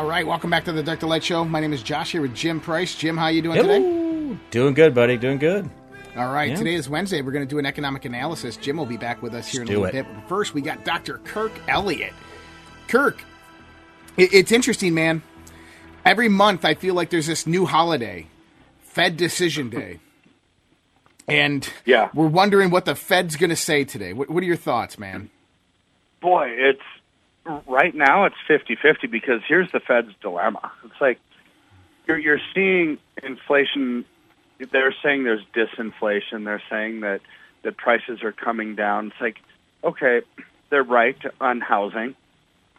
All right, welcome back to the Dark to Light Show. My name is Josh here with Jim Price. Jim, how are you doing today? Doing good, buddy. Doing good. All right, Yeah. today is Wednesday. We're going to do an economic analysis. Jim will be back with us here Let's in a do little it. bit. But first, we got Dr. Kirk Elliott. Kirk, it's interesting, man. Every month, I feel like there's this new holiday, Fed Decision Day. And Yeah. we're wondering what the Fed's going to say today. What, what are your thoughts, man? Boy, it's right now it's 50-50 because here's the Fed's dilemma. It's like you're you're seeing inflation they're saying there's disinflation. They're saying that that prices are coming down. It's like okay, they're right on housing,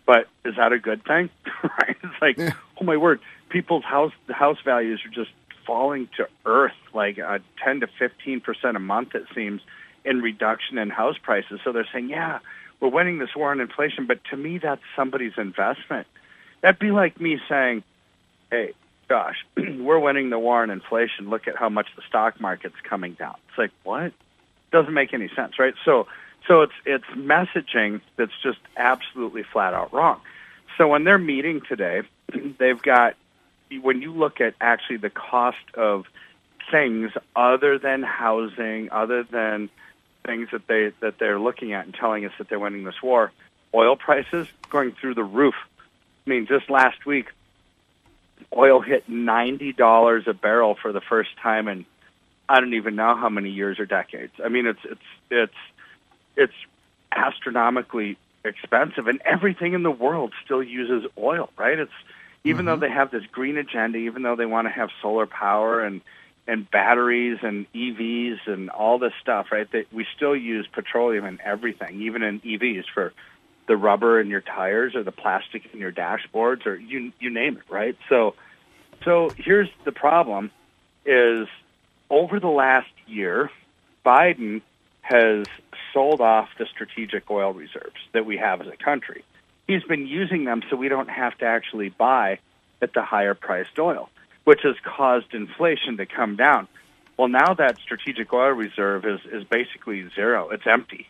but is that a good thing? right? It's like, oh my word, people's house house values are just falling to earth, like uh, ten to fifteen percent a month. It seems in reduction in house prices. So they're saying, yeah, we're winning this war on inflation, but to me, that's somebody's investment. That'd be like me saying, hey, gosh, we're winning the war on inflation. Look at how much the stock market's coming down. It's like, what? Doesn't make any sense, right? So, so it's it's messaging that's just absolutely flat out wrong. So when they're meeting today, they've got when you look at actually the cost of things other than housing, other than things that they that they're looking at and telling us that they're winning this war, oil prices going through the roof. I mean, just last week, oil hit ninety dollars a barrel for the first time in I don't even know how many years or decades. I mean, it's it's it's it's astronomically expensive, and everything in the world still uses oil, right? It's even though mm-hmm. they have this green agenda, even though they want to have solar power and and batteries and EVs and all this stuff, right? That we still use petroleum in everything, even in EVs for the rubber in your tires or the plastic in your dashboards or you you name it, right? So so here's the problem is over the last year, Biden has sold off the strategic oil reserves that we have as a country. He's been using them so we don't have to actually buy at the higher priced oil, which has caused inflation to come down. Well, now that strategic oil reserve is, is basically zero. It's empty.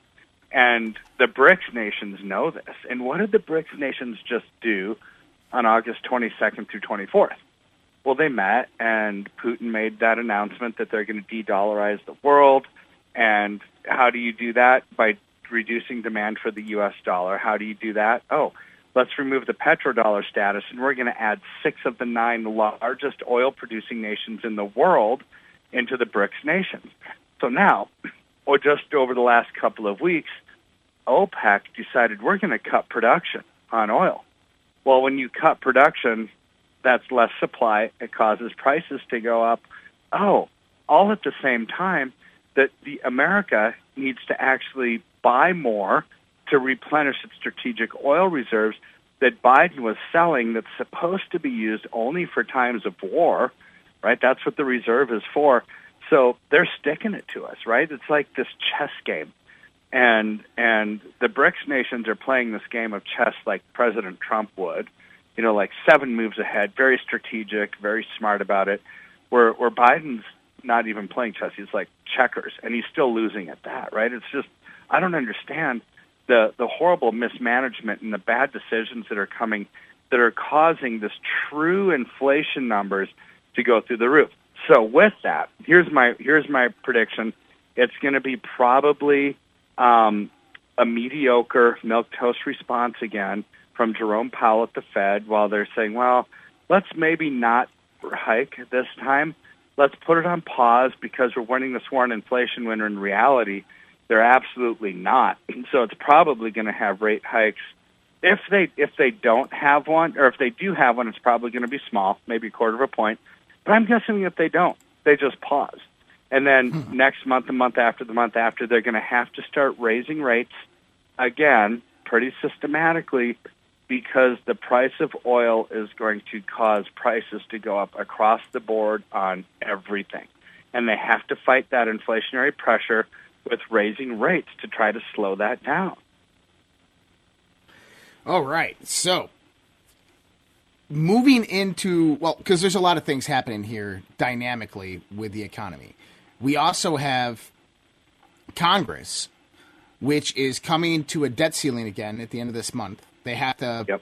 And the BRICS nations know this. And what did the BRICS nations just do on August 22nd through 24th? Well, they met, and Putin made that announcement that they're going to de-dollarize the world. And how do you do that? By reducing demand for the U.S. dollar. How do you do that? Oh, let's remove the petrodollar status, and we're going to add six of the nine largest oil-producing nations in the world into the BRICS nations. So now, or just over the last couple of weeks, OPEC decided we're going to cut production on oil. Well, when you cut production, that's less supply. It causes prices to go up. Oh, all at the same time that the America needs to actually buy more to replenish its strategic oil reserves that Biden was selling that's supposed to be used only for times of war, right? That's what the reserve is for. So they're sticking it to us, right? It's like this chess game. And and the BRICS nations are playing this game of chess like President Trump would, you know, like seven moves ahead, very strategic, very smart about it. Where where Biden's not even playing chess, he's like checkers, and he's still losing at that, right? It's just I don't understand the the horrible mismanagement and the bad decisions that are coming that are causing this true inflation numbers to go through the roof. So with that, here's my here's my prediction. It's going to be probably um, a mediocre milk toast response again from Jerome Powell at the Fed, while they're saying, well, let's maybe not hike this time. Let's put it on pause because we're winning this war on inflation when in reality they're absolutely not. So it's probably going to have rate hikes. If they if they don't have one, or if they do have one, it's probably going to be small, maybe a quarter of a point. But I'm guessing if they don't, they just pause. And then hmm. next month, the month after, the month after, they're going to have to start raising rates again, pretty systematically, because the price of oil is going to cause prices to go up across the board on everything. And they have to fight that inflationary pressure with raising rates to try to slow that down. All right. So, moving into, well, because there's a lot of things happening here dynamically with the economy. We also have Congress, which is coming to a debt ceiling again at the end of this month. They have to Yep.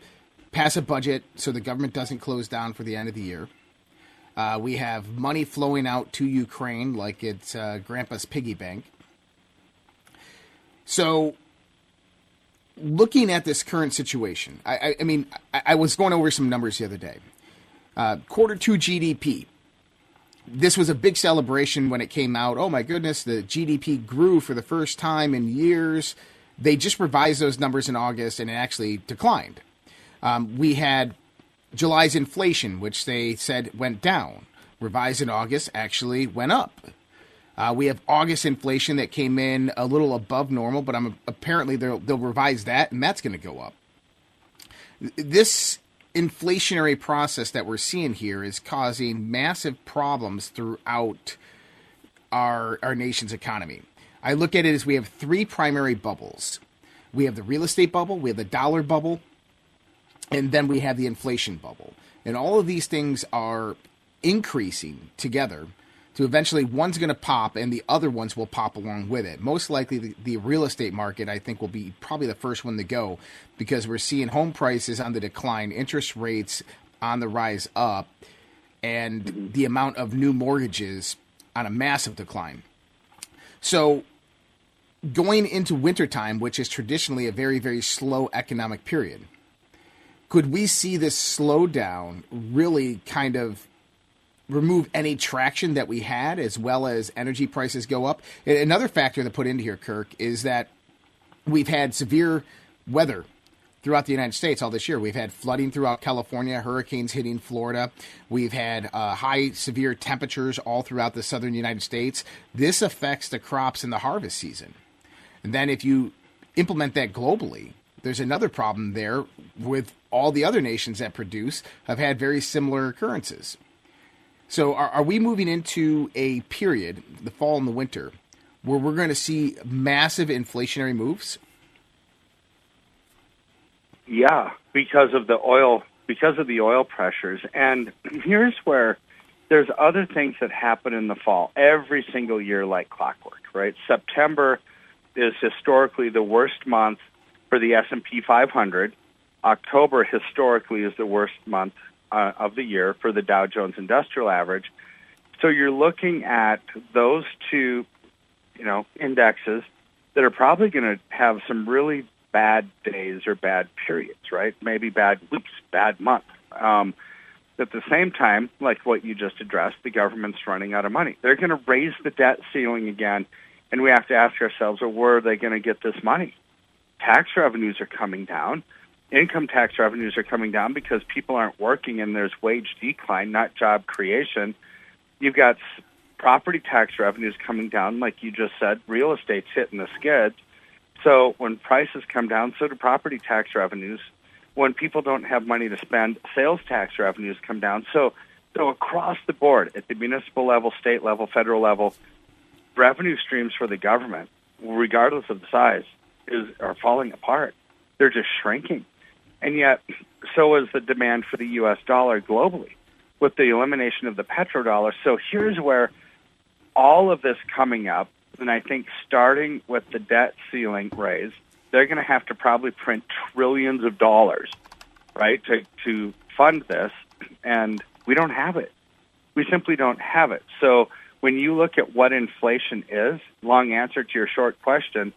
pass a budget so the government doesn't close down for the end of the year. Uh, we have money flowing out to Ukraine like it's uh, Grandpa's piggy bank. So, looking at this current situation, I, I, I mean, I, I was going over some numbers the other day. Uh, quarter two GDP. This was a big celebration when it came out. Oh my goodness, the GDP grew for the first time in years. They just revised those numbers in August and it actually declined. Um, we had July's inflation, which they said went down. Revised in August actually went up. Uh, we have August inflation that came in a little above normal, but I'm apparently they'll, they'll revise that, and that's going to go up. This inflationary process that we're seeing here is causing massive problems throughout our our nation's economy. I look at it as we have three primary bubbles. We have the real estate bubble, we have the dollar bubble, and then we have the inflation bubble. And all of these things are increasing together to eventually one's going to pop and the other ones will pop along with it. Most likely, the, the real estate market, I think, will be probably the first one to go because we're seeing home prices on the decline, interest rates on the rise up, and mm-hmm. the amount of new mortgages on a massive decline. So, going into wintertime, which is traditionally a very, very slow economic period, could we see this slowdown really kind of remove any traction that we had as well as energy prices go up? Another factor to put into here, Kirk, is that we've had severe weather throughout the United States all this year. We've had flooding throughout California, hurricanes hitting Florida. We've had uh, high, severe temperatures all throughout the southern United States. This affects the crops in the harvest season. And then if you implement that globally, there's another problem there with all the other nations that produce have had very similar occurrences. So are, are we moving into a period, the fall and the winter, where we're going to see massive inflationary moves? Yeah, because of the oil because of the oil pressures. And here's where there's other things that happen in the fall every single year like clockwork, right? September is historically the worst month for the S&P 500. October historically is the worst month uh, of the year for the Dow Jones Industrial Average. So you're looking at those two, you know, indexes that are probably going to have some really bad days or bad periods, right? Maybe bad weeks, bad months. Um, at the same time, like what you just addressed, the government's running out of money. They're going to raise the debt ceiling again, and we have to ask ourselves, well, where are they going to get this money? Tax revenues are coming down. Income tax revenues are coming down because people aren't working and there's wage decline, not job creation. You've got property tax revenues coming down, like you just said. Real estate's hitting the skids. So when prices come down, so do property tax revenues. When people don't have money to spend, sales tax revenues come down. So, so across the board, at the municipal level, state level, federal level, revenue streams for the government, regardless of the size, is are falling apart. They're just shrinking, and yet so is the demand for the U.S. dollar globally, with the elimination of the petrodollar. So here's where all of this coming up, and I think starting with the debt ceiling raise, they're going to have to probably print trillions of dollars, right, to to fund this, and we don't have it. We simply don't have it. So when you look at what inflation is, long answer to your short question,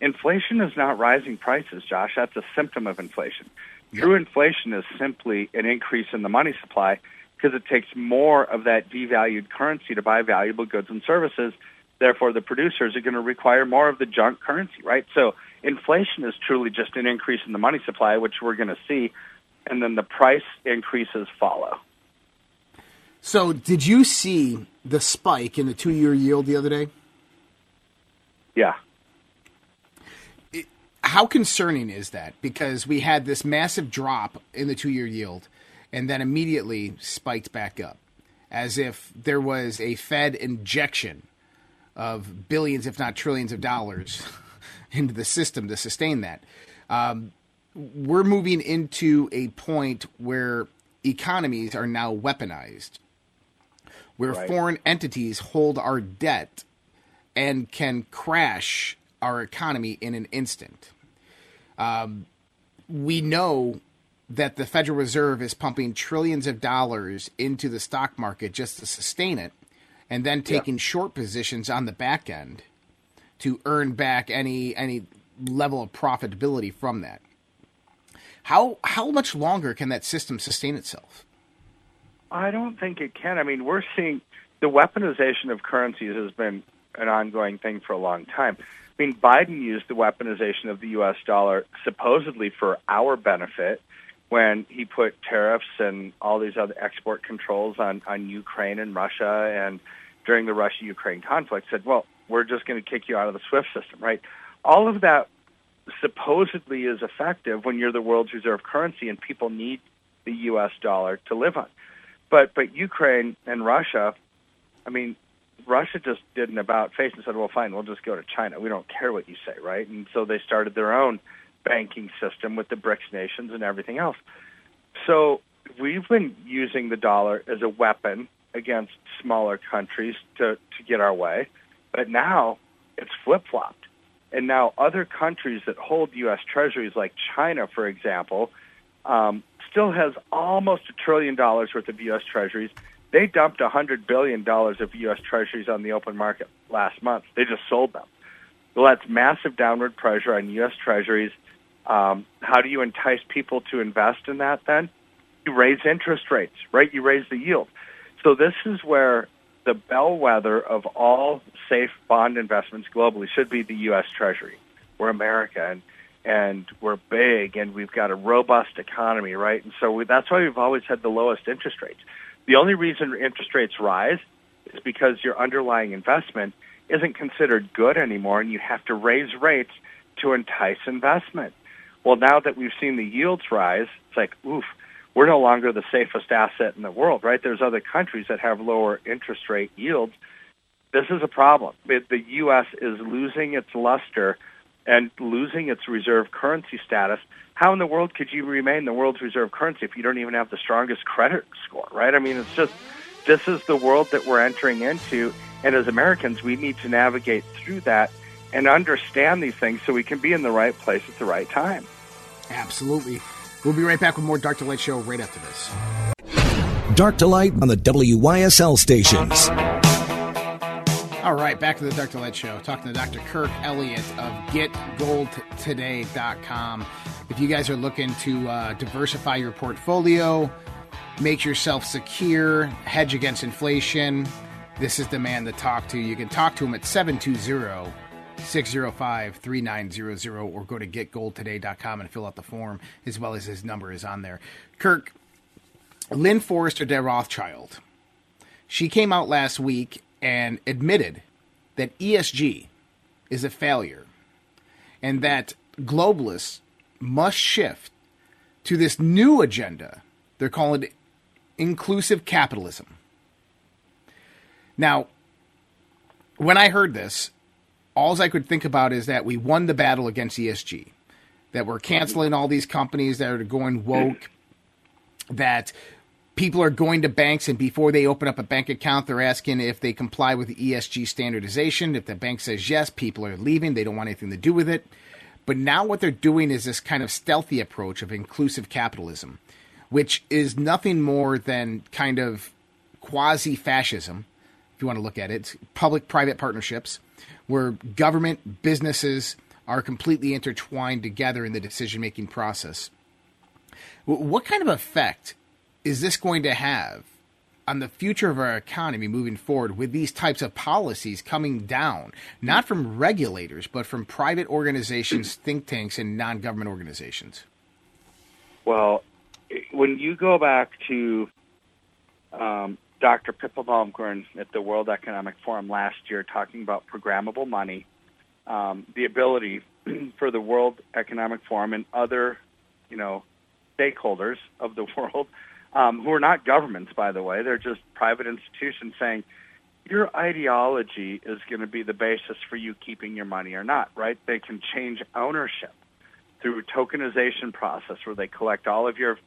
inflation is not rising prices, Josh. That's a symptom of inflation. True inflation is simply an increase in the money supply because it takes more of that devalued currency to buy valuable goods and services. Therefore, the producers are going to require more of the junk currency, right? So inflation is truly just an increase in the money supply, which we're going to see, and then the price increases follow. So, did you see the spike in the two year yield the other day? Yeah. How concerning is that? Because we had this massive drop in the two year yield and then immediately spiked back up as if there was a Fed injection of billions, if not trillions, of dollars into the system to sustain that. Um, we're moving into a point where economies are now weaponized, where Right. foreign entities hold our debt and can crash our economy in an instant. Um, we know that the Federal Reserve is pumping trillions of dollars into the stock market just to sustain it, and then taking short positions on the back end to earn back any any level of profitability from that. How how much longer can that system sustain itself? I don't think it can. I mean, we're seeing the weaponization of currencies has been an ongoing thing for a long time. I mean, Biden used the weaponization of the U.S. dollar supposedly for our benefit when he put tariffs and all these other export controls on, on Ukraine and Russia and during the Russia-Ukraine conflict said, well, we're just going to kick you out of the SWIFT system, right? All of that supposedly is effective when you're the world's reserve currency and people need the U.S. dollar to live on. But but Ukraine and Russia, I mean, Russia just did an about face and said, "Well, fine, we'll just go to China. We don't care what you say, right?" And so they started their own banking system with the BRICS nations and everything else. So we've been using the dollar as a weapon against smaller countries to to get our way, but now it's flip flopped, and now other countries that hold U.S. Treasuries, like China, for example, um, still has almost a trillion dollars worth of U.S. Treasuries. They dumped a hundred billion dollars of U.S. Treasuries on the open market last month. They just sold them. Well, that's massive downward pressure on U.S. Treasuries. Um, how do you entice people to invest in that? Then you raise interest rates, right? You raise the yield. So this is where the bellwether of all safe bond investments globally should be the U.S. Treasury. We're America, and and we're big, and we've got a robust economy, right? And so we, that's why we've always had the lowest interest rates. The only reason interest rates rise is because your underlying investment isn't considered good anymore, and you have to raise rates to entice investment. Well, now that we've seen the yields rise, it's like, oof, we're no longer the safest asset in the world, right? There's other countries that have lower interest rate yields. This is a problem. The U.S. is losing its luster and losing its reserve currency status. How in the world could you remain the world's reserve currency if you don't even have the strongest credit score, right? I mean, it's just, this is the world that we're entering into. And as Americans, we need to navigate through that and understand these things so we can be in the right place at the right time. Absolutely. We'll be right back with more Dark to Light Show right after this. Dark to Light on the WYSL stations. All right, back to the to Light Show. Talking to Dr. Kirk Elliott of GetGoldToday.com. If you guys are looking to uh, diversify your portfolio, make yourself secure, hedge against inflation, this is the man to talk to. You can talk to him at 720 605 3900 or go to getgoldtoday.com and fill out the form as well as his number is on there. Kirk, Lynn Forester de Rothschild, she came out last week and admitted that ESG is a failure and that globalists must shift to this new agenda. They're calling it inclusive capitalism. Now, when I heard this, all I could think about is that we won the battle against ESG, that we're canceling all these companies that are going woke, that people are going to banks and before they open up a bank account, they're asking if they comply with the ESG standardization. If the bank says yes, people are leaving. They don't want anything to do with it. But now what they're doing is this kind of stealthy approach of inclusive capitalism, which is nothing more than kind of quasi fascism, if you want to look at it, public private partnerships where government, businesses are completely intertwined together in the decision making process. What kind of effect is this going to have on the future of our economy moving forward with these types of policies coming down, not from regulators, but from private organizations, think tanks, and non government organizations? Well, when you go back to um, Dr. Pippa at the World Economic Forum last year talking about programmable money um, the ability for the World Economic Forum and other, you know, stakeholders of the world, um, who are not governments, by the way, they're just private institutions saying, your ideology is going to be the basis for you keeping your money or not, right? They can change ownership through a tokenization process where they collect all of your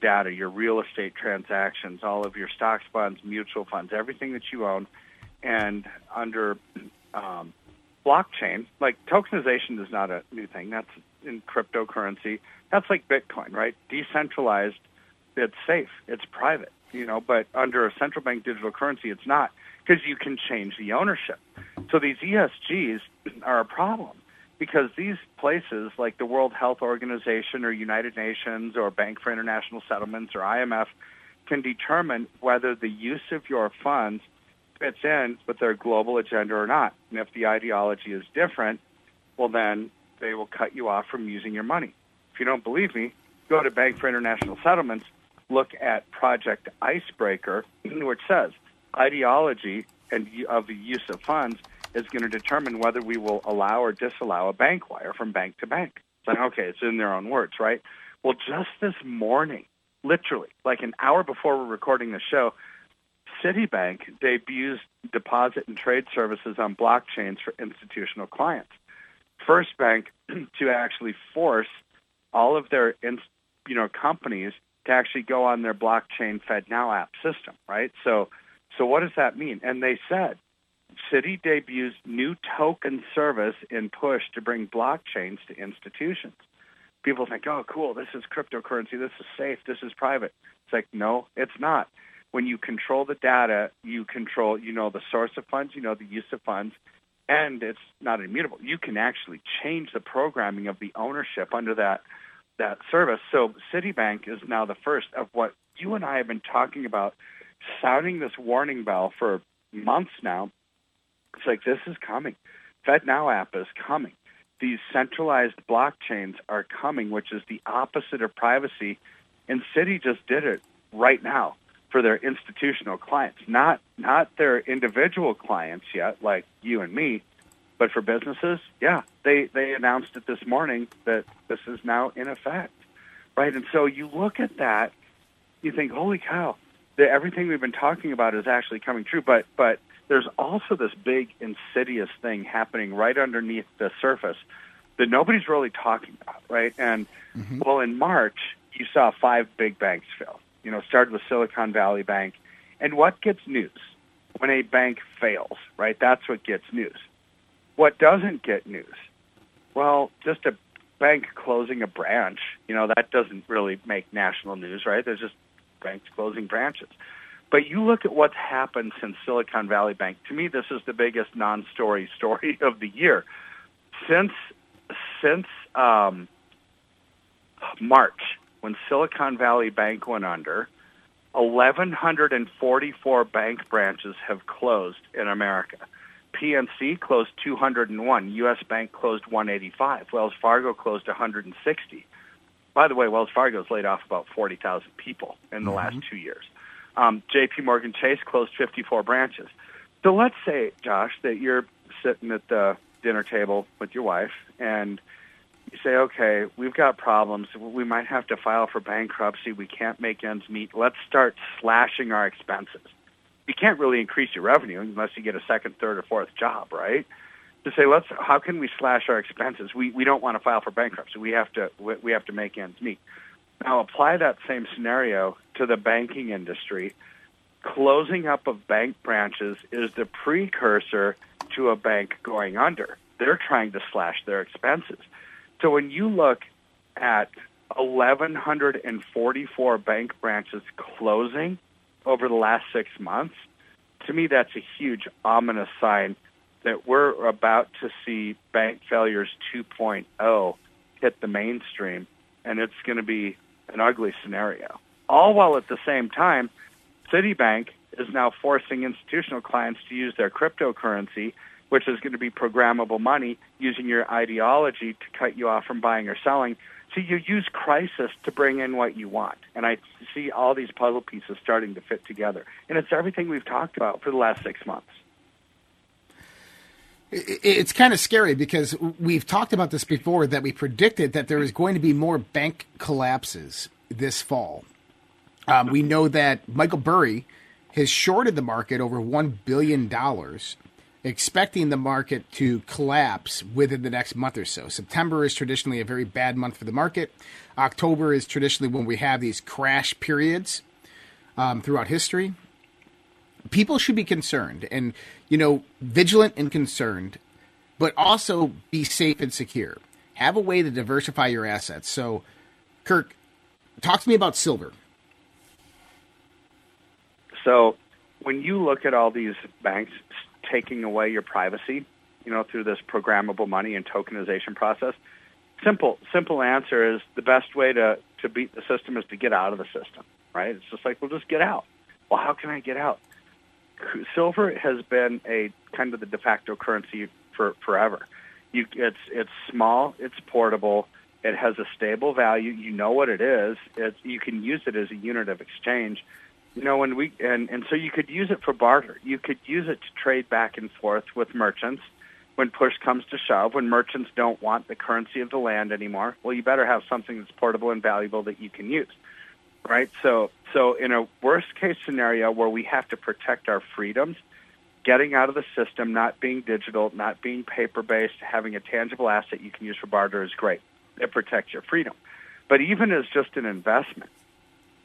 data, your real estate transactions, all of your stocks, bonds, mutual funds, everything that you own, and under um, blockchain, like tokenization is not a new thing. That's in cryptocurrency. That's like Bitcoin, right? Decentralized, it's safe, it's private, you know, but under a central bank digital currency, it's not because you can change the ownership. So these ESGs are a problem because these places like the World Health Organization or United Nations or Bank for International Settlements or IMF can determine whether the use of your funds fits in with their global agenda or not. And if the ideology is different, well then they will cut you off from using your money. If you don't believe me, go to Bank for International Settlements, look at Project Icebreaker, which says ideology and of the use of funds is going to determine whether we will allow or disallow a bank wire from bank to bank. Like, okay, it's in their own words, right? Well, just this morning, literally, like an hour before we're recording the show, Citibank debuts deposit and trade services on blockchains for institutional clients. First bank to actually force all of their you know companies to actually go on their blockchain FedNow app system, right? So so what does that mean? And they said Citi debuts new token service in push to bring blockchains to institutions. People think, oh, cool, this is cryptocurrency, this is safe, this is private. It's like, no, it's not. When you control the data, you control, you know, the source of funds, you know, the use of funds, and it's not immutable. You can actually change the programming of the ownership under that that service. So Citibank is now the first of what you and I have been talking about, sounding this warning bell for months now it's like this is coming. FedNow app is coming. These centralized blockchains are coming, which is the opposite of privacy. And Citi just did it right now for their institutional clients, not not their individual clients yet, like you and me, but for businesses. Yeah, they they announced it this morning that this is now in effect, right? And so you look at that, you think, holy cow, the, everything we've been talking about is actually coming true. But but there's also this big insidious thing happening right underneath the surface that nobody's really talking about, right? And mm-hmm. well, in March, you saw five big banks fail. You know, started with Silicon Valley Bank. And what gets news when a bank fails, right? That's what gets news. What doesn't get news? Well, just a bank closing a branch, you know, that doesn't really make national news, right? There's just banks closing branches. But you look at what's happened since Silicon Valley Bank. To me, this is the biggest non-story story of the year. Since since um, March, when Silicon Valley Bank went under, 1,144 bank branches have closed in America. PNC closed 201. U.S. Bank closed 185. Wells Fargo closed 160. By the way, Wells Fargo's laid off about 40,000 people in the mm-hmm. last two years. Um, J.P. Morgan Chase closed 54 branches. So let's say, Josh, that you're sitting at the dinner table with your wife and you say, okay, we've got problems. We might have to file for bankruptcy. We can't make ends meet. Let's start slashing our expenses. You can't really increase your revenue unless you get a second, third, or fourth job, right? To say, let's, how can we slash our expenses? We, we don't want to file for bankruptcy. We have to, we have to make ends meet. Now apply that same scenario to the banking industry. Closing up of bank branches is the precursor to a bank going under. They're trying to slash their expenses. So when you look at 1,144 bank branches closing over the last six months, to me that's a huge ominous sign that we're about to see bank failures 2.0 hit the mainstream, and it's going to be an ugly scenario. All while at the same time, Citibank is now forcing institutional clients to use their cryptocurrency, which is going to be programmable money, using your ideology to cut you off from buying or selling. So you use crisis to bring in what you want. And I see all these puzzle pieces starting to fit together. And it's everything we've talked about for the last six months. It's kind of scary because we've talked about this before that we predicted that there is going to be more bank collapses this fall. Um, we know that Michael Burry has shorted the market over $1 billion, expecting the market to collapse within the next month or so. September is traditionally a very bad month for the market. October is traditionally when we have these crash periods um, throughout history. People should be concerned and, you know, vigilant and concerned, but also be safe and secure. Have a way to diversify your assets. So, Kirk, talk to me about silver. So when you look at all these banks taking away your privacy, you know, through this programmable money and tokenization process, simple simple answer is the best way to to beat the system is to get out of the system, right? It's just like, well, just get out. Well, how can I get out? Silver has been a kind of the de facto currency for forever. You, it's it's small, it's portable, it has a stable value. You know what it is. It's, you can use it as a unit of exchange you know, when we and and so you could use it for barter. You could use it to trade back and forth with merchants when push comes to shove. When merchants don't want the currency of the land anymore, well, you better have something that's portable and valuable that you can use, right? So, so in a worst case scenario where we have to protect our freedoms, getting out of the system, not being digital, not being paper based, having a tangible asset you can use for barter is great. It protects your freedom. But even as just an investment,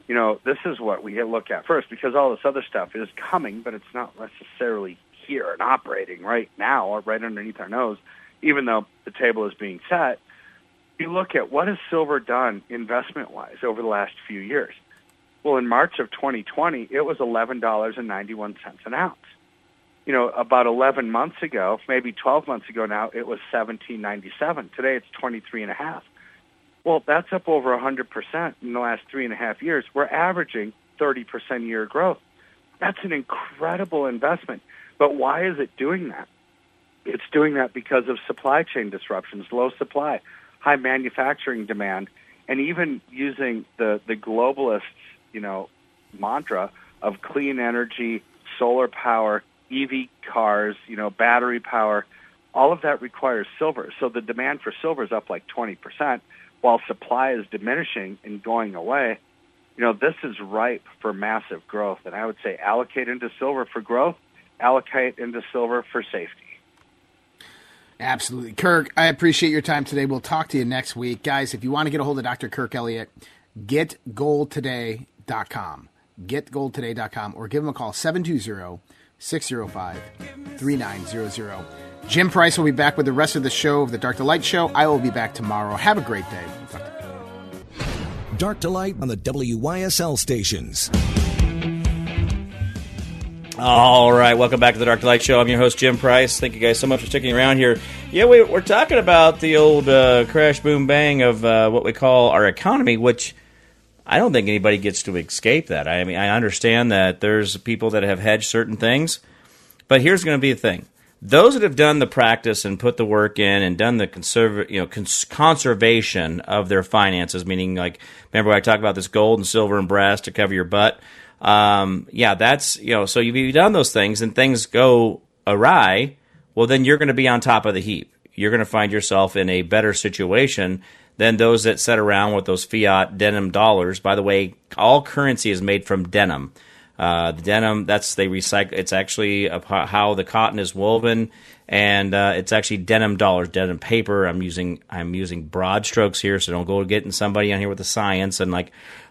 you know, this is what we look at first because all this other stuff is coming, but it's not necessarily here and operating right now or right underneath our nose, even though the table is being set. You look at what has silver done investment wise over the last few years. Well, in March of 2020, it was $11.91 an ounce. You know, about 11 months ago, maybe 12 months ago now, it was 17.97. Today it's 23 and a half. Well, that's up over 100% in the last three and a half years. We're averaging 30% year growth. That's an incredible investment. But why is it doing that? It's doing that because of supply chain disruptions, low supply, high manufacturing demand, and even using the, the globalists, you know, mantra of clean energy, solar power, EV cars, you know, battery power. All of that requires silver. So the demand for silver is up like 20% while supply is diminishing and going away, you know, this is ripe for massive growth. And I would say allocate into silver for growth, allocate into silver for safety. Absolutely. Kirk, I appreciate your time today. We'll talk to you next week. Guys, if you want to get a hold of Dr. Kirk Elliott, getgoldtoday.com. Getgoldtoday.com or give him a call 720 605 3900. Jim Price will be back with the rest of the show of the Dark to Light show. I will be back tomorrow. Have a great day. Dark to Light on the WYSL stations. All right, welcome back to the Dark to Light Show. I'm your host, Jim Price. Thank you guys so much for sticking around here. Yeah, we, are talking about the old uh, crash, boom, bang of uh, what we call our economy, which I don't think anybody gets to escape that. I mean, I understand that there's people that have hedged certain things, but here's going to be the thing those that have done the practice and put the work in and done the conserv- you know, cons- conservation of their finances, meaning like, remember I talked about this gold and silver and brass to cover your butt. Um, yeah, that's you know, so you've done those things and things go awry. Well, then you're going to be on top of the heap. You're going to find yourself in a better situation than those that sit around with those fiat denim dollars. By the way, all currency is made from denim. Uh, the denim that's they recycle. It's actually a, how the cotton is woven, and uh, it's actually denim dollars, denim paper. I'm using I'm using broad strokes here, so don't go getting somebody on here with the science and like,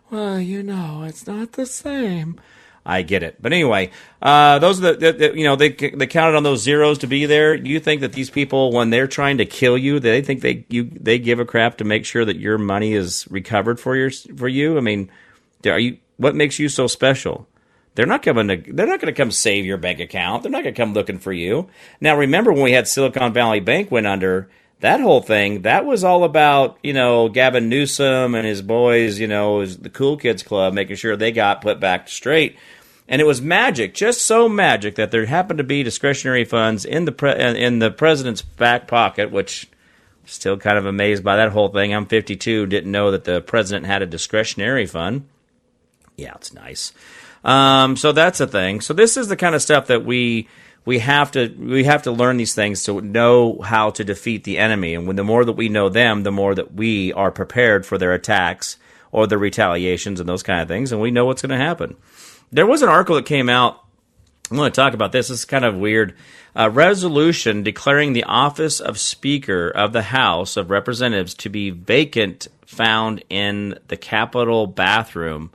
well, you know, it's not the same. I get it, but anyway, uh, those are the, the, the, you know they they counted on those zeros to be there. You think that these people, when they're trying to kill you, they think they you they give a crap to make sure that your money is recovered for your for you? I mean, are you what makes you so special? They're not coming to, they're not going to come save your bank account. They're not going to come looking for you. Now, remember when we had Silicon Valley Bank went under, that whole thing, that was all about, you know, Gavin Newsom and his boys, you know, the Cool Kids Club, making sure they got put back straight. And it was magic, just so magic that there happened to be discretionary funds in the pre- in the president's back pocket, which still kind of amazed by that whole thing. I'm 52, didn't know that the president had a discretionary fund. Yeah, it's nice. Um, so that's a thing. So this is the kind of stuff that we we have to we have to learn these things to know how to defeat the enemy. And when the more that we know them, the more that we are prepared for their attacks or their retaliations and those kind of things, and we know what's going to happen. There was an article that came out. I'm going to talk about this. This is kind of weird. A resolution declaring the office of Speaker of the House of Representatives to be vacant found in the Capitol bathroom.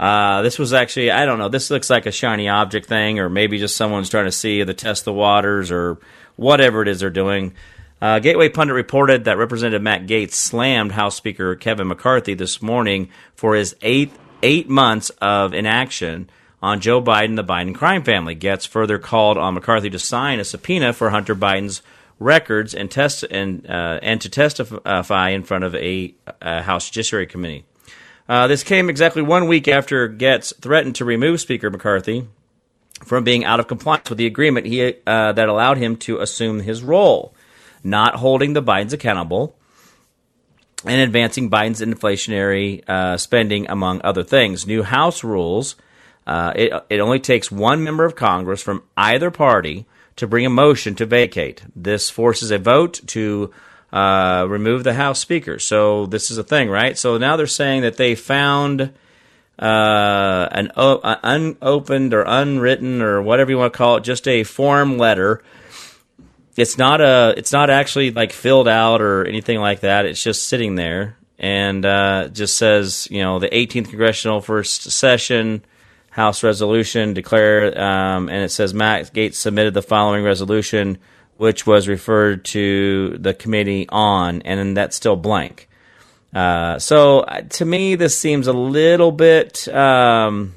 Uh, this was actually, I don't know, this looks like a shiny object thing, or maybe just someone's trying to see the test the waters or whatever it is they're doing. Uh, Gateway Pundit reported that Representative Matt Gaetz slammed House Speaker Kevin McCarthy this morning for his eight eight months of inaction on Joe Biden, the Biden crime family. Gaetz further called on McCarthy to sign a subpoena for Hunter Biden's records and test and uh, and to testify in front of a, a House Judiciary Committee. Uh, this came exactly one week after Gaetz threatened to remove Speaker McCarthy from being out of compliance with the agreement he, uh, that allowed him to assume his role, not holding the Bidens accountable and advancing Biden's inflationary uh, spending, among other things. New House rules. Uh, it, it only takes one member of Congress from either party to bring a motion to vacate. This forces a vote to uh, remove the House Speaker. So this is a thing, right? So now they're saying that they found uh, an o- unopened or unwritten or whatever you want to call it, just a form letter. It's not a. It's not actually like filled out or anything like that. It's just sitting there and uh, just says, you know, the 18th congressional first session. House resolution declare, um, and it says Matt Gaetz submitted the following resolution which was referred to the committee on, and that's still blank. Uh, so uh, to me, this seems a little bit, um,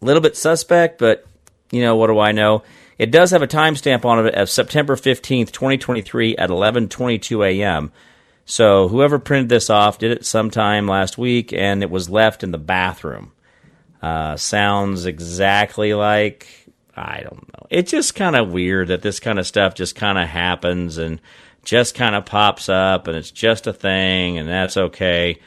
little bit suspect. But you know, what do I know? It does have a timestamp on it of September fifteenth, twenty twenty three, at eleven twenty two a.m. So whoever printed this off did it sometime last week, and it was left in the bathroom. Uh, sounds exactly like I don't know. It's just kind of weird that this kind of stuff just kind of happens and just kind of pops up and it's just a thing and that's okay.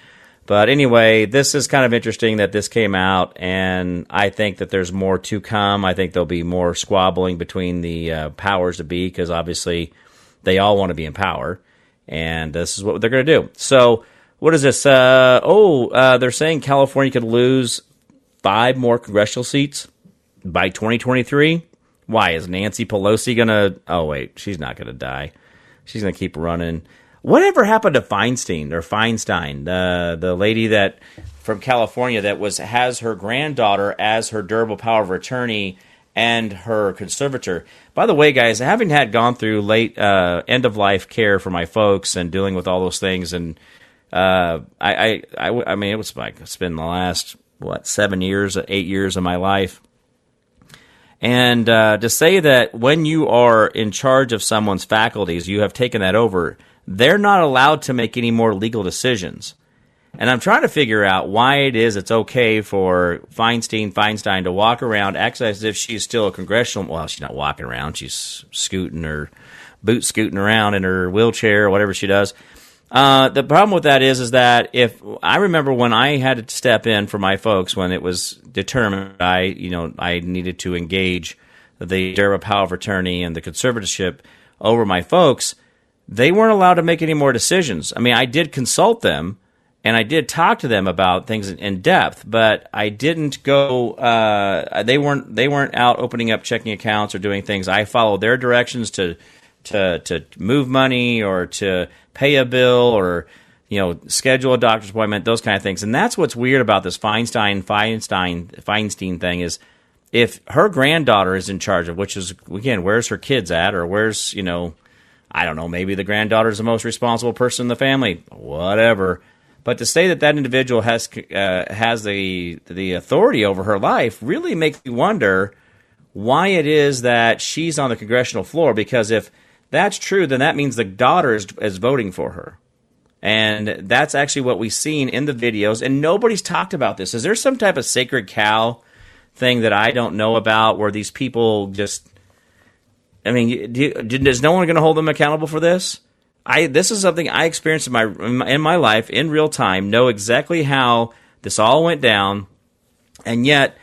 But anyway, this is kind of interesting that this came out, and I think that there's more to come. I think there'll be more squabbling between the uh, powers to be because obviously they all want to be in power, and this is what they're going to do. So, what is this? Uh, oh, uh, they're saying California could lose five more congressional seats by 2023. Why is Nancy Pelosi gonna? Oh wait, she's not gonna die. She's gonna keep running. Whatever happened to Feinstein or Feinstein, the the lady that from California that was has her granddaughter as her durable power of attorney and her conservator. By the way, guys, having had gone through late uh, end of life care for my folks and dealing with all those things, and uh, I, I, I, I mean, it was like it's been the last what seven years, eight years of my life and uh, to say that when you are in charge of someone's faculties, you have taken that over, they're not allowed to make any more legal decisions. And I'm trying to figure out why it is it's okay for Feinstein Feinstein to walk around, act as if she's still a congressional. Well, she's not walking around; she's scooting or boot scooting around in her wheelchair or whatever she does. Uh, the problem with that is, is that if I remember when I had to step in for my folks when it was determined I, you know, I needed to engage the Dura Power of Attorney and the conservatorship over my folks, they weren't allowed to make any more decisions. I mean, I did consult them and I did talk to them about things in depth, but I didn't go. Uh, they weren't they weren't out opening up checking accounts or doing things. I followed their directions to to to move money or to pay a bill or you know schedule a doctor's appointment, those kind of things. And that's what's weird about this Feinstein Feinstein Feinstein thing is if her granddaughter is in charge of, which is again, where's her kids at, or where's you know, I don't know, maybe the granddaughter is the most responsible person in the family, whatever. But to say that that individual has uh, has the the authority over her life really makes me wonder why it is that she's on the congressional floor. Because if that's true, then that means the daughter is, is voting for her. And that's actually what we've seen in the videos. And nobody's talked about this. Is there some type of sacred cow thing that I don't know about where these people just. I mean, do, is no one going to hold them accountable for this? I this is something I experienced in my in my life in real time. Know exactly how this all went down, and yet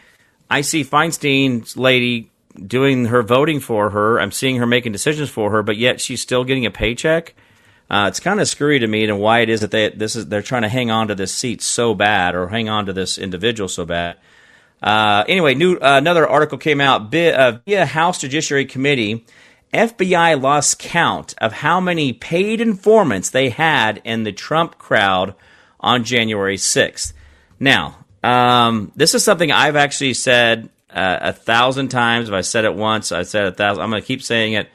I see Feinstein's lady doing her voting for her. I'm seeing her making decisions for her, but yet she's still getting a paycheck. Uh, it's kind of screwy to me, and why it is that they this is they're trying to hang on to this seat so bad, or hang on to this individual so bad. Uh, anyway, new uh, another article came out via, uh, via House Judiciary Committee. FBI lost count of how many paid informants they had in the Trump crowd on January 6th. Now, um, this is something I've actually said uh, a thousand times. If I said it once, I said it a thousand. I'm going to keep saying it.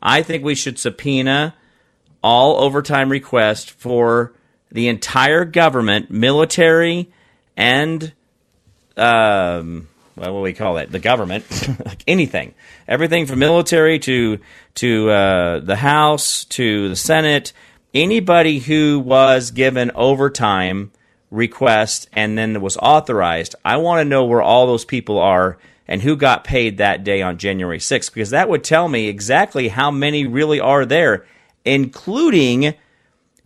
I think we should subpoena all overtime requests for the entire government, military, and um, well, what do we call it? The government, like anything, everything from military to to uh, the House to the Senate. Anybody who was given overtime request and then it was authorized, I want to know where all those people are and who got paid that day on January 6th because that would tell me exactly how many really are there including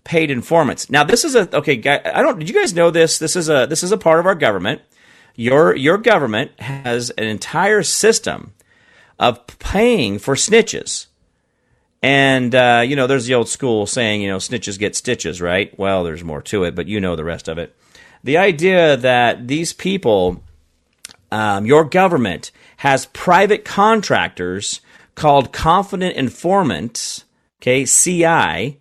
paid informants. Now, this is a okay. I don't. Did you guys know this? This is a this is a part of our government. Your your government has an entire system of paying for snitches. And uh, you know, there's the old school saying, you know, snitches get stitches, right? Well, there's more to it, but you know the rest of it. The idea that these people, um, your government has private contractors called confident informants okay, CI,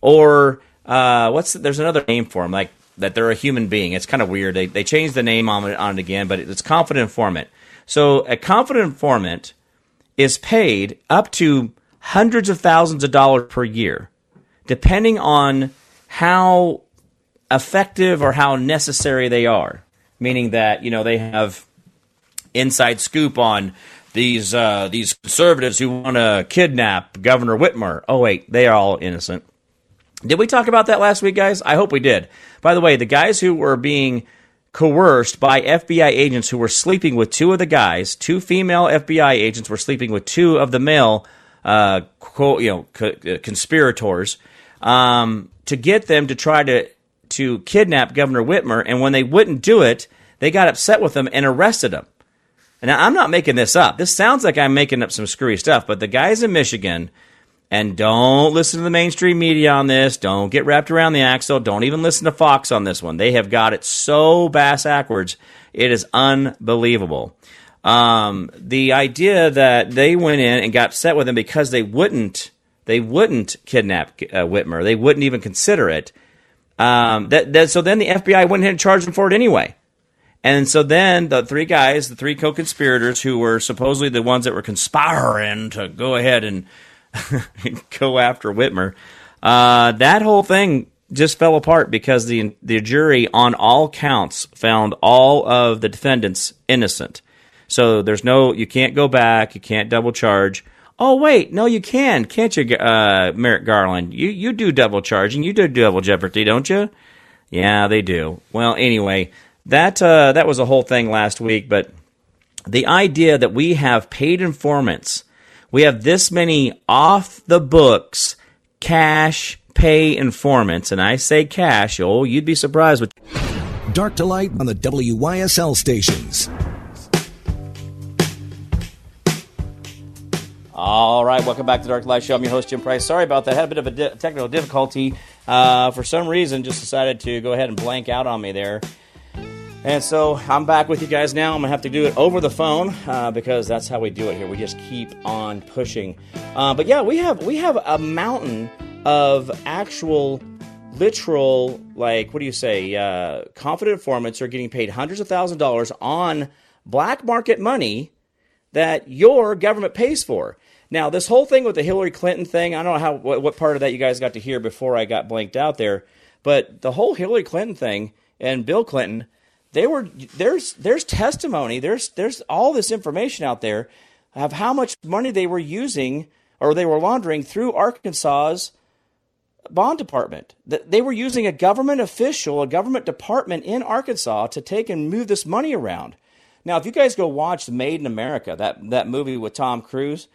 or uh, what's there's another name for them, like that they're a human being. It's kind of weird. They they changed the name on it, on it again, but it's confident informant. So a confident informant is paid up to hundreds of thousands of dollars per year, depending on how effective or how necessary they are. Meaning that you know they have inside scoop on these uh, these conservatives who want to kidnap Governor Whitmer. Oh wait, they are all innocent. Did we talk about that last week, guys? I hope we did. By the way, the guys who were being coerced by FBI agents who were sleeping with two of the guys, two female FBI agents were sleeping with two of the male, uh, co- you know, co- uh, conspirators, um, to get them to try to to kidnap Governor Whitmer. And when they wouldn't do it, they got upset with them and arrested him. And I'm not making this up. This sounds like I'm making up some screwy stuff, but the guys in Michigan, and don't listen to the mainstream media on this. Don't get wrapped around the axle. Don't even listen to Fox on this one. They have got it so bass backwards. It is unbelievable. Um, the idea that they went in and got upset with him because they wouldn't, they wouldn't kidnap uh, Whitmer. They wouldn't even consider it. Um, that, that, so then the FBI went ahead and charged him for it anyway. And so then the three guys, the three co-conspirators who were supposedly the ones that were conspiring to go ahead and go after Whitmer, uh, that whole thing just fell apart because the the jury on all counts found all of the defendants innocent. So there's no, you can't go back, you can't double charge. Oh wait, no, you can, can't you, uh, Merrick Garland? You you do double charging, you do double jeopardy, don't you? Yeah, they do. Well, anyway, that uh, that was a whole thing last week, but the idea that we have paid informants, we have this many off the books cash pay informants, and I say cash, oh, you'd be surprised with Dark to light on the WYSL stations. All right, welcome back to Dark Light Show. I'm your host, Jim Price. Sorry about that. Had a bit of a di- technical difficulty. Uh, for some reason, just decided to go ahead and blank out on me there. And so I'm back with you guys now. I'm gonna have to do it over the phone uh, because that's how we do it here. We just keep on pushing. Uh, but yeah, we have we have a mountain of actual, literal, like what do you say? Uh, confident informants are getting paid hundreds of thousands of dollars on black market money that your government pays for. Now, this whole thing with the Hillary Clinton thing, I don't know how what, what part of that you guys got to hear before I got blanked out there, but the whole Hillary Clinton thing and Bill Clinton they were there's there's testimony there's there's all this information out there of how much money they were using or they were laundering through Arkansas's bond department. They were using a government official, a government department in Arkansas to take and move this money around. Now, if you guys go watch Made in America, that that movie with Tom Cruise,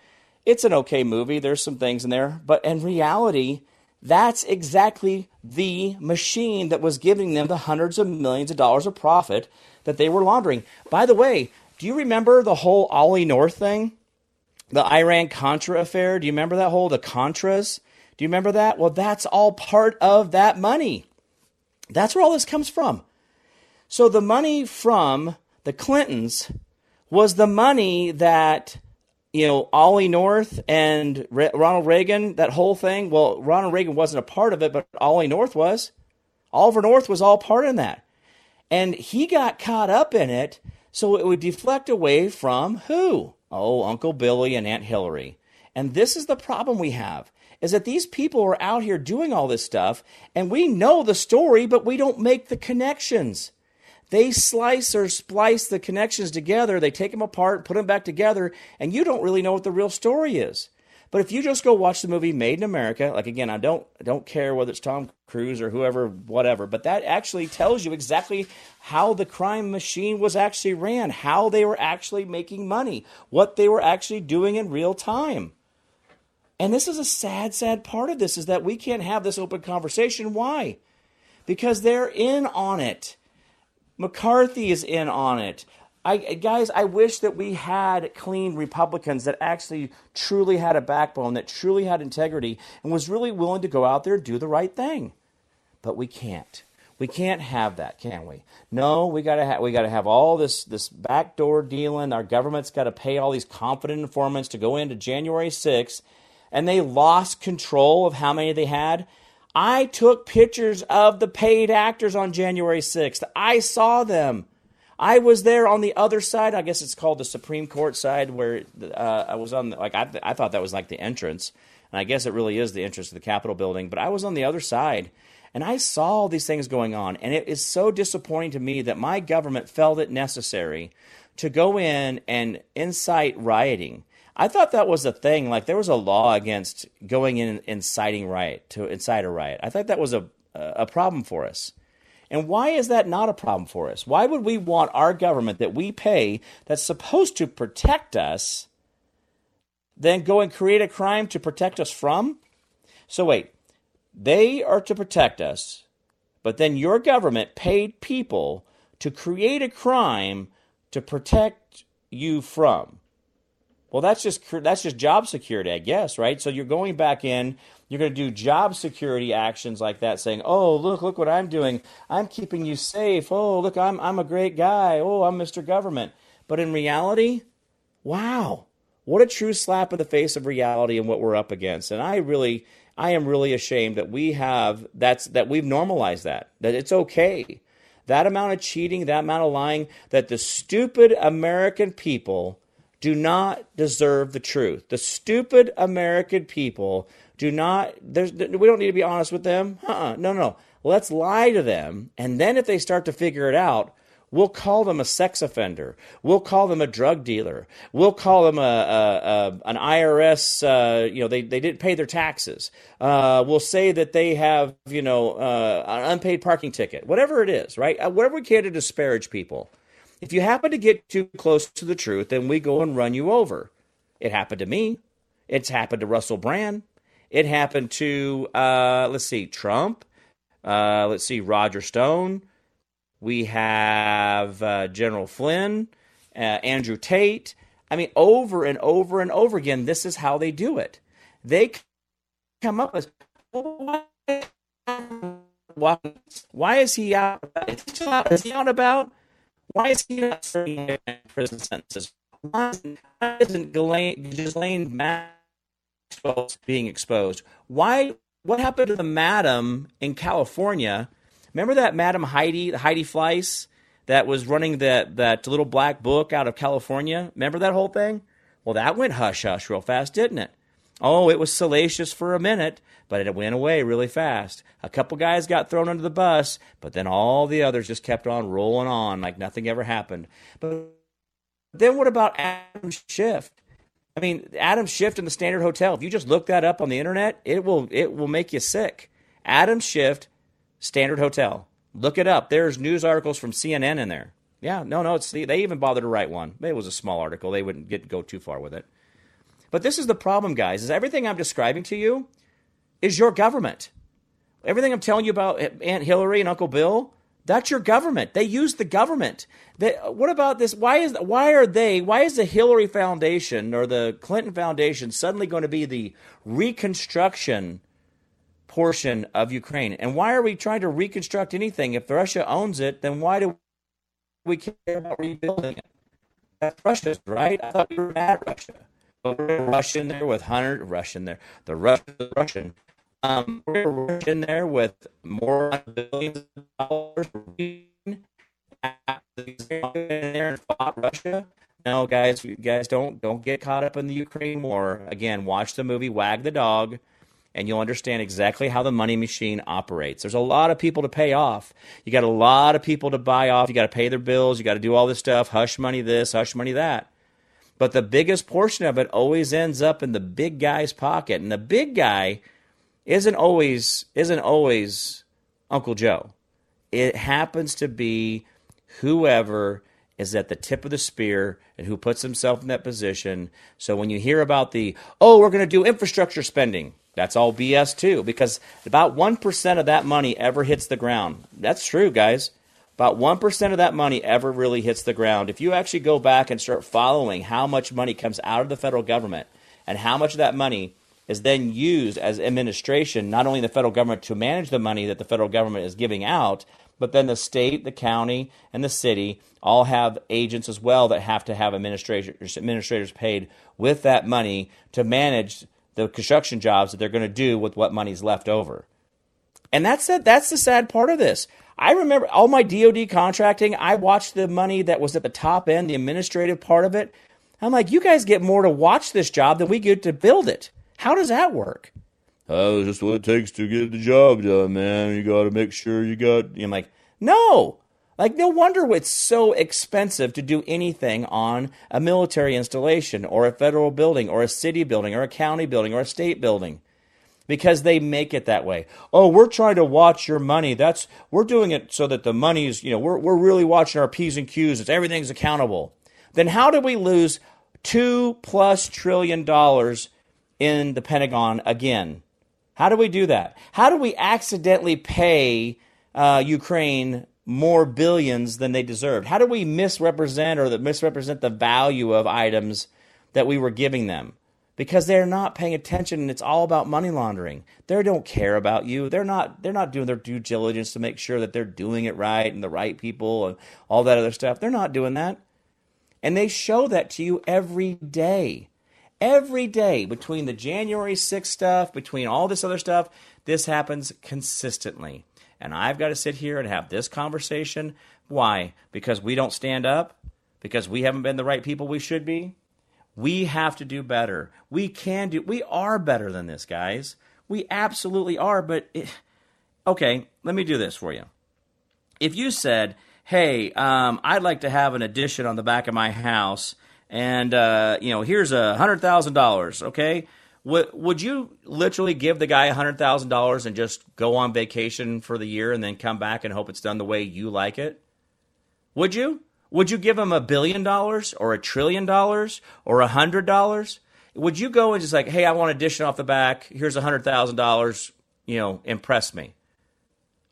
it's an okay movie. There's some things in there, but in reality, that's exactly the machine that was giving them the hundreds of millions of dollars of profit that they were laundering. By the way, do you remember the whole Ollie North thing? the Iran Contra affair. Do you remember that whole the Contras? Do you remember that? Well, that's all part of that money. That's where all this comes from. So the money from the Clintons was the money that you know Ollie North and Re- Ronald Reagan, that whole thing. Well, Ronald Reagan wasn't a part of it, but Ollie North was. Oliver North was all part in that, and he got caught up in it. So it would deflect away from who? Oh, Uncle Billy and Aunt Hillary. And this is the problem we have is that these people are out here doing all this stuff and we know the story, but we don't make the connections. They slice or splice the connections together, they take them apart, put them back together, and you don't really know what the real story is. But if you just go watch the movie Made in America, like again, I don't I don't care whether it's Tom Cruise or whoever, whatever, but that actually tells you exactly how the crime machine was actually ran, how they were actually making money, what they were actually doing in real time. And this is a sad, sad part of this is that we can't have this open conversation. Why? Because they're in on it. McCarthy is in on it. I, guys, I wish that we had clean Republicans that actually truly had a backbone, that truly had integrity, and was really willing to go out there and do the right thing. But we can't. We can't have that, can we? No, we gotta have we gotta have all this this backdoor dealing. Our government's got to pay all these confident informants to go into January 6th and they lost control of how many they had. I took pictures of the paid actors on January 6th. I saw them. I was there on the other side. I guess it's called the Supreme Court side, where uh, I was on. The, like I, I thought that was like the entrance, and I guess it really is the entrance to the Capitol building. But I was on the other side, and I saw all these things going on, and it is so disappointing to me that my government felt it necessary to go in and incite rioting I thought that was a thing. Like there was a law against going in and inciting riot to incite a riot. I thought that was a a problem for us. And why is that not a problem for us? Why would we want our government that we pay that's supposed to protect us then go and create a crime to protect us from? So wait, they are to protect us, but then your government paid people to create a crime to protect you from. Well, that's just that's just job security, I guess, right? So you're going back in, you're going to do job security actions like that, saying, "Oh, look, look what I'm doing. I'm keeping you safe. Oh, look, I'm I'm a great guy. Oh, I'm Mr. Government." But in reality, wow, what a true slap in the face of reality and what we're up against. And I really, I am really ashamed that we have that's that we've normalized that that it's okay. That amount of cheating, that amount of lying, that the stupid American people do not deserve the truth. The stupid American people do not, there's, we don't need to be honest with them. Uh-uh, no, no. no. Let's lie to them. And then if they start to figure it out, we'll call them a sex offender. We'll call them a drug dealer. We'll call them a, a, a an IRS, uh, you know, they, they didn't pay their taxes. Uh, we'll say that they have, you know, uh, an unpaid parking ticket, whatever it is, right? Uh, whatever we can to disparage people. If you happen to get too close to the truth, then we go and run you over. It happened to me. It's happened to Russell Brand. It happened to, uh, let's see, Trump. Uh, let's see, Roger Stone. We have uh, General Flynn, uh, Andrew Tate. I mean, over and over and over again, this is how they do it. They come up with, why, why is he out? Is he out about? Why is he not serving prison sentences? Why isn't Ghislaine Maxwell being exposed? Why? What happened to the madam in California? Remember that Madam Heidi, Heidi Fleiss, that was running that that little black book out of California? Remember that whole thing? Well, that went hush hush real fast, didn't it? Oh, it was salacious for a minute, but it went away really fast. A couple guys got thrown under the bus, but then all the others just kept on rolling on like nothing ever happened. But then what about Adam Schiff? I mean, Adam Schiff in the Standard Hotel. If you just look that up on the internet, it will it will make you sick. Adam Schiff, Standard Hotel. Look it up. There's news articles from CNN in there. Yeah, no, no, it's the, they even bothered to write one. It was a small article. They wouldn't get go too far with it. But this is the problem, guys, is everything I'm describing to you is your government. Everything I'm telling you about Aunt Hillary and Uncle Bill, That's your government. They use the government. They, what about this? Why is why are they? Why is the Hillary Foundation or the Clinton Foundation suddenly going to be the reconstruction portion of Ukraine? And why are we trying to reconstruct anything? If Russia owns it, then why do we care about rebuilding it? That's Russia's, right? I thought we were mad at Russia. We're Russian there with Hunter, Russian there. The Russian, Russian. Um, we're Russian there with more billions of dollars. there and fought Russia. No, guys, guys don't don't get caught up in the Ukraine war. Again, watch the movie Wag the Dog and you'll understand exactly how the money machine operates. There's a lot of people to pay off. You got a lot of people to buy off. You got to pay their bills. You got to do all this stuff. Hush money this, hush money that. But the biggest portion of it always ends up in the big guy's pocket, and the big guy isn't always isn't always Uncle Joe. It happens to be whoever is at the tip of the spear and who puts himself in that position. So when you hear about the, oh, we're going to do infrastructure spending, that's all BS too, because about 1% of that money ever hits the ground. That's true, guys. About 1% of that money ever really hits the ground. If you actually go back and start following how much money comes out of the federal government and how much of that money is then used as administration, not only the federal government to manage the money that the federal government is giving out, but then the state, the county, and the city all have agents as well that have to have administrators, administrators paid with that money to manage the construction jobs that they're going to do with what money's left over. And that's the, that's the sad part of this. I remember all my DoD contracting. I watched the money that was at the top end, the administrative part of it. I'm like, you guys get more to watch this job than we get to build it. How does that work? Oh, just what it takes to get the job done, man. You got to make sure you got. I'm like, no. Like, no wonder it's so expensive to do anything on a military installation or a federal building or a city building or a county building or a state building because they make it that way. Oh, we're trying to watch your money. That's we're doing it so that the money's, you know, we're we're really watching our P's and Q's. It's everything's accountable. Then how do we lose 2 plus trillion dollars in the Pentagon again? How do we do that? How do we accidentally pay uh, Ukraine more billions than they deserved? How do we misrepresent or misrepresent the value of items that we were giving them? Because they're not paying attention and it's all about money laundering. They don't care about you. They're not they're not doing their due diligence to make sure that they're doing it right and the right people and all that other stuff. They're not doing that. And they show that to you every day. Every day between the January 6th stuff, between all this other stuff, this happens consistently and I've got to sit here and have this conversation. Why? Because we don't stand up? Because we haven't been the right people we should be? We have to do better. We can do, we are better than this, guys. We absolutely are, but it, okay, let me do this for you. If you said, hey, um, I'd like to have an addition on the back of my house, and, uh, you know, here's a $100,000, okay? Would you literally give the guy hundred thousand dollars and just go on vacation for the year and then come back and hope it's done the way you like it? Would you? Would you give him a billion dollars or a trillion dollars or a hundred dollars? Would you go and just like, hey, I want addition off the back. Here's a hundred thousand dollars. You know, impress me.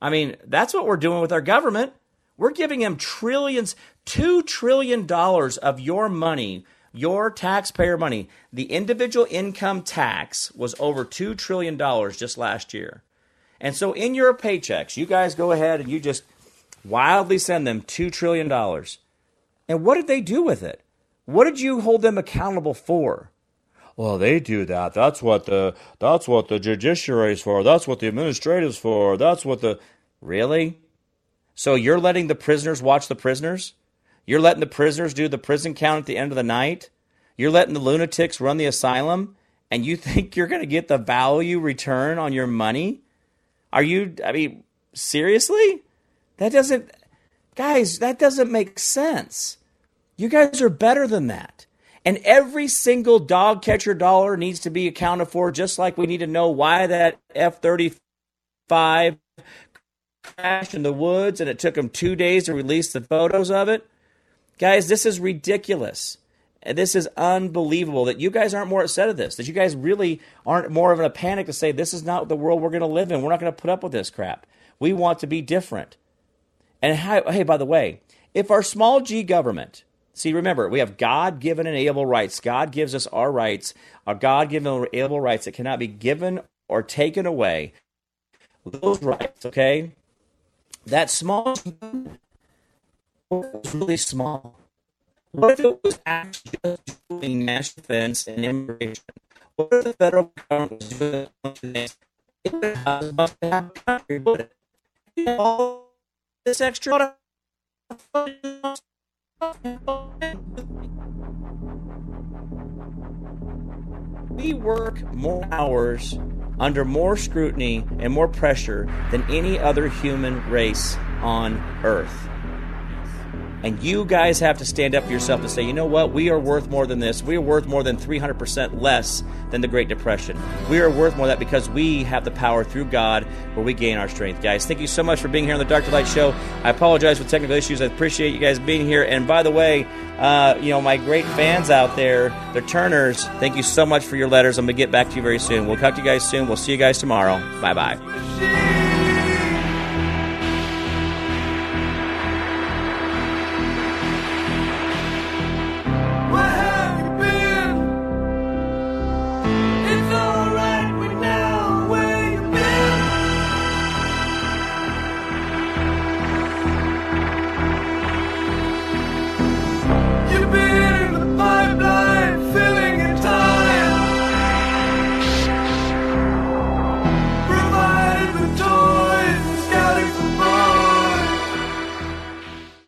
I mean, that's what we're doing with our government. We're giving them trillions, two trillion dollars of your money your taxpayer money, the individual income tax was over $2 trillion just last year. And so in your paychecks, you guys go ahead and you just wildly send them $2 trillion. And what did they do with it? What did you hold them accountable for? Well, they do that. That's what the that's what the judiciary is for. That's what the administrative's for. That's what the Really? So you're letting the prisoners watch the prisoners? You're letting the prisoners do the prison count at the end of the night. You're letting the lunatics run the asylum, and you think you're going to get the value return on your money? Are you, I mean, seriously? That doesn't, guys, that doesn't make sense. You guys are better than that. And every single dog catcher dollar needs to be accounted for, just like we need to know why that F 35 crashed in the woods and it took them two days to release the photos of it. Guys, this is ridiculous. This is unbelievable that you guys aren't more upset at this, that you guys really aren't more of in a panic to say this is not the world we're going to live in. We're not going to put up with this crap. We want to be different. And hey, by the way, if our small g government, see, remember, we have God given and able rights. God gives us our rights, our God given and able rights that cannot be given or taken away. Those rights, okay? That small was really small. What if it was actually just doing national defense and immigration? What if the federal government was doing this? It would have a country, would it? This extra. We work more hours under more scrutiny and more pressure than any other human race on earth. And you guys have to stand up for yourself and say, you know what? We are worth more than this. We are worth more than 300% less than the Great Depression. We are worth more than that because we have the power through God where we gain our strength. Guys, thank you so much for being here on the to Light Show. I apologize for technical issues. I appreciate you guys being here. And by the way, uh, you know, my great fans out there, the Turners, thank you so much for your letters. I'm going to get back to you very soon. We'll talk to you guys soon. We'll see you guys tomorrow. Bye bye.